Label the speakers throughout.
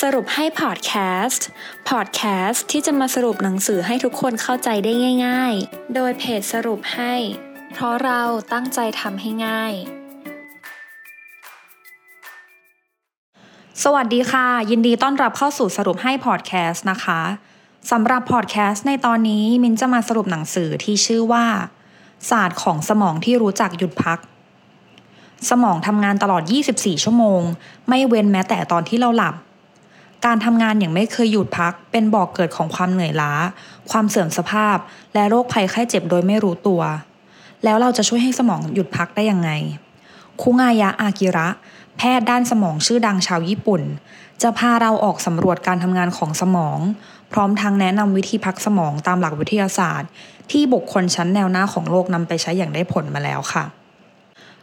Speaker 1: สรุปให้พอดแคสต์ พอดแคสต์ที่จะมาสรุปหนังสือให้ทุกคนเข้าใจได้ง่าย ๆ โดยเพจสรุปให้ เพราะเราตั้งใจทำให้ง่าย
Speaker 2: สวัสดีค่ะ ยินดีต้อนรับเข้าสู่สรุปให้พอดแคสต์นะคะสำหรับพอดแคสต์ในตอนนี้มินจะมาสรุปหนังสือที่ชื่อว่า ศาสตร์ของสมองที่รู้จักหยุดพักสมองทำงานตลอด 24 ชั่วโมง ไม่เว้นแม้แต่ตอนที่เราหลับ การทำงานอย่างไม่เคยหยุดพัก เป็นบ่อเกิดของความเหนื่อยล้า ความเสื่อมสภาพ และโรคภัยไข้เจ็บโดยไม่รู้ตัว แล้วเราจะช่วยให้สมองหยุดพักได้ยังไง คุงายะอากิระ แพทย์ด้านสมองชื่อดังชาวญี่ปุ่น จะพาเราออกสำรวจการทำงานของสมอง พร้อมทั้งแนะนำวิธีพักสมองตามหลักวิทยาศาสตร์ ที่บุคคลชั้นแนวหน้าของโลกนำไปใช้อย่างได้ผลมาแล้วค่ะ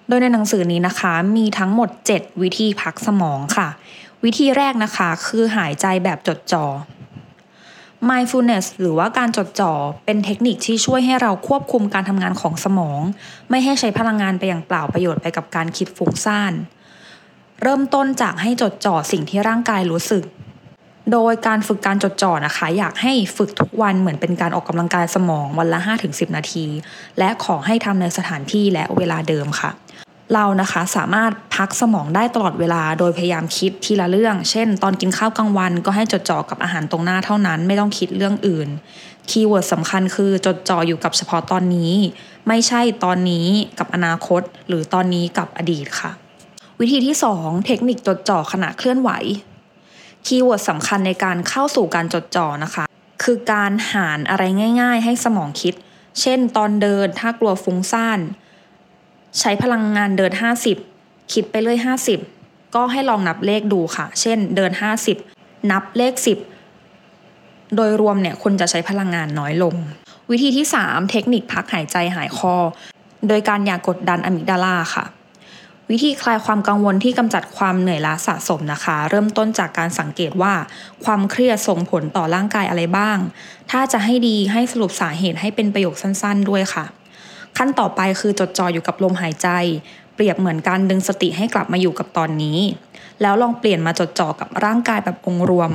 Speaker 2: โดยในหนังสือนี้นะคะมีทั้งหมด 7 วิธีพักสมองค่ะ วิธีแรกนะคะคือหายใจแบบจดจ่อ mindfulness หรือว่าการจดจ่อเป็นเทคนิคที่ช่วยให้เราควบคุมการทำงานของสมอง ไม่ให้ใช้พลังงานไปอย่างเปล่าประโยชน์ไปกับการคิดฟุ้งซ่าน เริ่มต้นจากให้จดจ่อสิ่งที่ร่างกายรู้สึก โดยการฝึกการจดจ่อนะคะ อยากให้ฝึกทุกวันเหมือนเป็นการออกกำลังกายสมองวันละ 5-10 นาที และขอให้ทำในสถานที่และเวลาเดิมค่ะ เรานะคะสามารถพักสมองได้ตลอดเวลา โดยพยายามคิดทีละเรื่อง เช่น ตอนกินข้าวกลางวันก็ให้จดจ่อกับอาหารตรงหน้าเท่านั้น ไม่ต้องคิดเรื่องอื่น keyword สำคัญคือจดจ่ออยู่กับเฉพาะตอนนี้ ไม่ใช่ตอนนี้กับอนาคต หรือตอนนี้กับอดีตค่ะ วิธีที่ 2 เทคนิคจดจ่อขณะเคลื่อนไหว keyword สำคัญในการเข้าสู่การจดจ่อนะคะ คือการหารอะไรง่าย ๆ ให้สมองคิด เช่น ตอนเดินถ้ากลัวฟุ้งซ่าน ใช้พลังงานเดิน 50 คิดไปเลย50 ก็ให้ลองนับเลขดูค่ะ เช่น เดิน 50 นับเลข 10 โดยรวมเนี่ยคุณจะใช้พลังงานน้อยลง วิธีที่ 3 เทคนิคพักหายใจหายคอ โดยการอย่ากกดดันอะมิกดาลาค่ะ วิธีคลายความกังวลที่กำจัดความเหนื่อยล้าสะสมนะคะ เริ่มต้นจากการสังเกตว่าความเครียดส่งผลต่อร่างกายอะไรบ้าง ถ้าจะให้ดีให้สรุปสาเหตุให้เป็นประโยคสั้นๆ ด้วยค่ะ ขั้นต่อไปคือจดจ่ออยู่กับลมหายใจ เปรียบเหมือนการดึงสติให้กลับมาอยู่กับตอนนี้ แล้วลองเปลี่ยนมาจดจ่อกับร่างกายแบบองค์รวม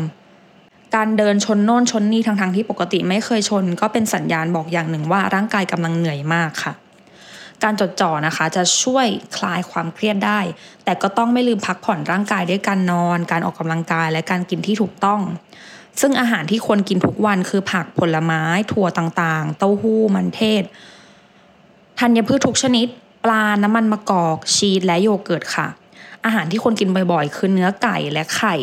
Speaker 2: การเดินชนโน่นชนนี่ทั้งๆที่ปกติไม่เคยชน ก็เป็นสัญญาณบอกอย่างหนึ่งว่าร่างกายกำลังเหนื่อยมากค่ะ การจดจ่อนะคะ จะช่วยคลายความเครียดได้ แต่ก็ต้องไม่ลืมพักผ่อนร่างกายด้วยการนอน การออกกำลังกายและการกินที่ถูกต้อง ซึ่งอาหารที่ควรกินทุกวันคือผักผลไม้ ถั่วต่างๆ เต้าหู้มันเทศธัญพืชทุกชนิด ปลาน้ำมันมะกอก ชีสและโยเกิร์ตค่ะ อาหารที่ควรกินบ่อยๆ คือเนื้อไก่และไข่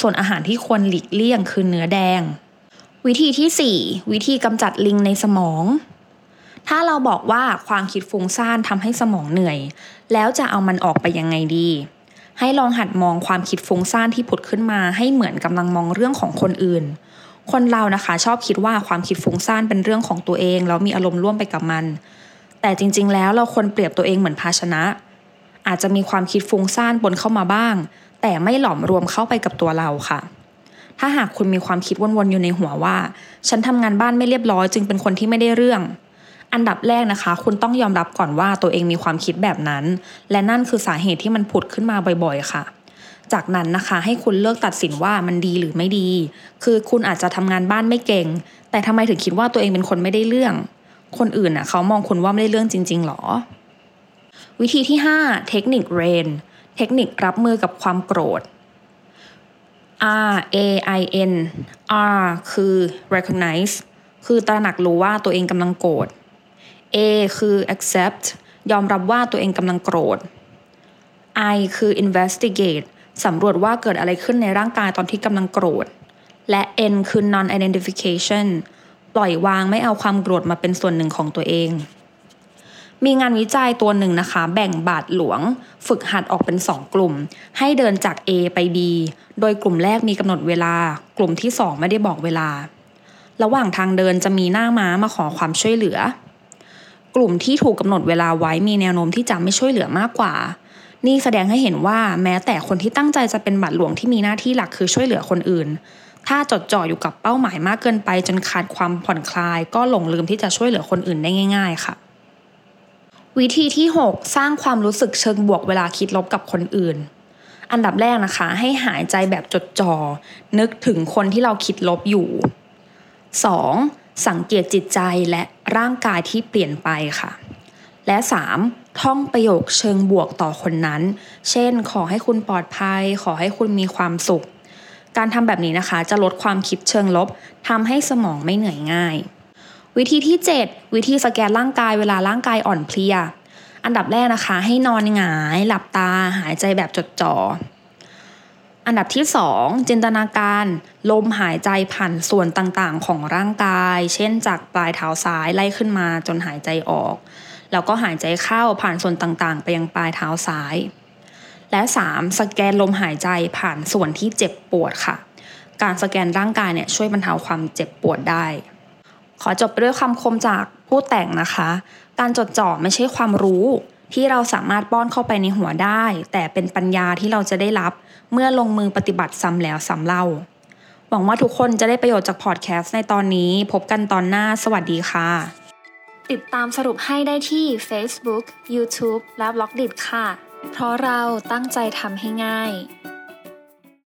Speaker 2: ส่วนอาหารที่ควรหลีกเลี่ยงคือเนื้อแดง วิธีที่ 4 วิธีกำจัดลิงในสมอง ถ้าเราบอกว่าความคิดฟุ้งซ่านทำให้สมองเหนื่อย แล้วจะเอามันออกไปยังไงดี ให้ลองหัดมองความคิดฟุ้งซ่านที่ผุดขึ้นมา ให้เหมือนกำลังมองเรื่องของคนอื่น คนเรานะคะชอบคิดว่าความคิดฟุ้งซ่านเป็นเรื่องของตัวเองแล้วมีอารมณ์ร่วมไปกับมัน แต่จริง ๆ แล้วเราควรเปรียบตัวเองเหมือนภาชนะ อาจจะมีความคิดฟุ้งซ่านปนเข้ามาบ้าง แต่ไม่หลอมรวมเข้าไปกับตัวเราค่ะถ้าหากคุณมีความคิดวนๆอยู่ในหัวว่า ฉันทำงานบ้านไม่เรียบร้อยจึงเป็นคนที่ไม่ได้เรื่อง อันดับแรกนะคะ คุณต้องยอมรับก่อนว่าตัวเองมีความคิดแบบนั้น และนั่นคือสาเหตุที่มันผุดขึ้นมาบ่อยๆ ค่ะ จากนั้นนะคะให้คุณเลือกตัดสินว่ามันดีหรือไม่ดี คือคุณอาจจะทำงานบ้านไม่เก่ง แต่ทำไมถึงคิดว่าตัวเองเป็นคนไม่ได้เรื่อง คนอื่นน่ะเขามองคุณว่าไม่ได้เรื่องจริง ๆหรอ วิธีที่ 5 เทคนิคเรนเทคนิครับมือกับความโกรธ R A I N R คือ recognize คือตระหนักรู้ว่าตัวเองกำลังโกรธ A คือ accept ยอมรับว่าตัวเองกำลังโกรธ I คือ investigate สำรวจว่าเกิดอะไรขึ้นในร่างกายตอนที่กำลังโกรธ และ N คือ non identification ปล่อยวางไม่เอาความโกรธมาเป็นส่วนหนึ่งของตัวเอง มีงานวิจัยตัวหนึ่งนะคะ แบ่งบาทหลวง ฝึกหัดออกเป็น 2 กลุ่ม ให้เดินจาก A ไป B โดยกลุ่มแรกมีกำหนดเวลา กลุ่มที่ 2 ไม่ได้บอกเวลา ระหว่างทางเดินจะมีหน้าม้ามาขอความช่วยเหลือ กลุ่มที่ถูกกำหนดเวลาไว้มีแนวโน้มที่จะไม่ช่วยเหลือมากกว่า นี่แสดงให้เห็นว่าแม้แต่คนที่ตั้งใจจะเป็นบาทหลวงที่มีหน้าที่หลักคือช่วยเหลือคนอื่น ถ้าจดจ่ออยู่กับเป้าหมายมากเกินไป จนขาดความผ่อนคลาย ก็หลงลืมที่จะช่วยเหลือคนอื่นได้ง่าย ๆ ค่ะ วิธีที่ 6 สร้างความรู้สึกเชิงบวกเวลาคิดลบกับคนอื่นอันดับแรกนะคะ ให้หายใจแบบจดจอ่อนึกถึงคนที่เราคิดลบอยู่ 2. สังเกตจิตใจและร่างกายที่เปลี่ยนไปค่ะ และ 3. ท่องประโยคเชิงบวกต่อคนนั้น เช่น ขอให้คุณปลอดภัย ขอให้คุณมีความสุข การทำแบบนี้นะคะจะลดความคิดเชิงลบทำให้สมองไม่เหนื่อยง่าย วิธีที่ 7 วิธีสแกนร่างกายเวลาร่างกายอ่อนเพลีย อันดับแรกนะคะ ให้นอนหงาย หลับตาหายใจแบบจดจ่อ อันดับที่ 2 จินตนาการ ลมหายใจผ่านส่วนต่างๆ ของร่างกาย เช่นจากปลายเท้าซ้ายไล่ขึ้นมาจนหายใจออก แล้วก็หายใจเข้าผ่านส่วนต่างๆ ไปยังปลายเท้าซ้าย และ 3. สแกนลมหายใจผ่านส่วนที่เจ็บปวดค่ะ การสแกนร่างกายเนี่ยช่วยบรรเทาความเจ็บปวดได้ ขอจบไปด้วยคำคมจากผู้แต่งนะคะ การจดจ่อไม่ใช่ความรู้ ที่เราสามารถป้อนเข้าไปในหัวได้ แต่เป็นปัญญาที่เราจะได้รับเมื่อลงมือปฏิบัติซ้ำแล้วซ้ำเล่า หวังว่าทุกคนจะได้ประโยชน์จากพอดแคสต์ในตอนนี้ พบกันตอนหน้าสวัสดีค่ะ
Speaker 1: ติดตามสรุปให้ได้ที่ Facebook, YouTube และ b ล็อกดิค่ะ เพราะเราตั้งใจทำให้ง่าย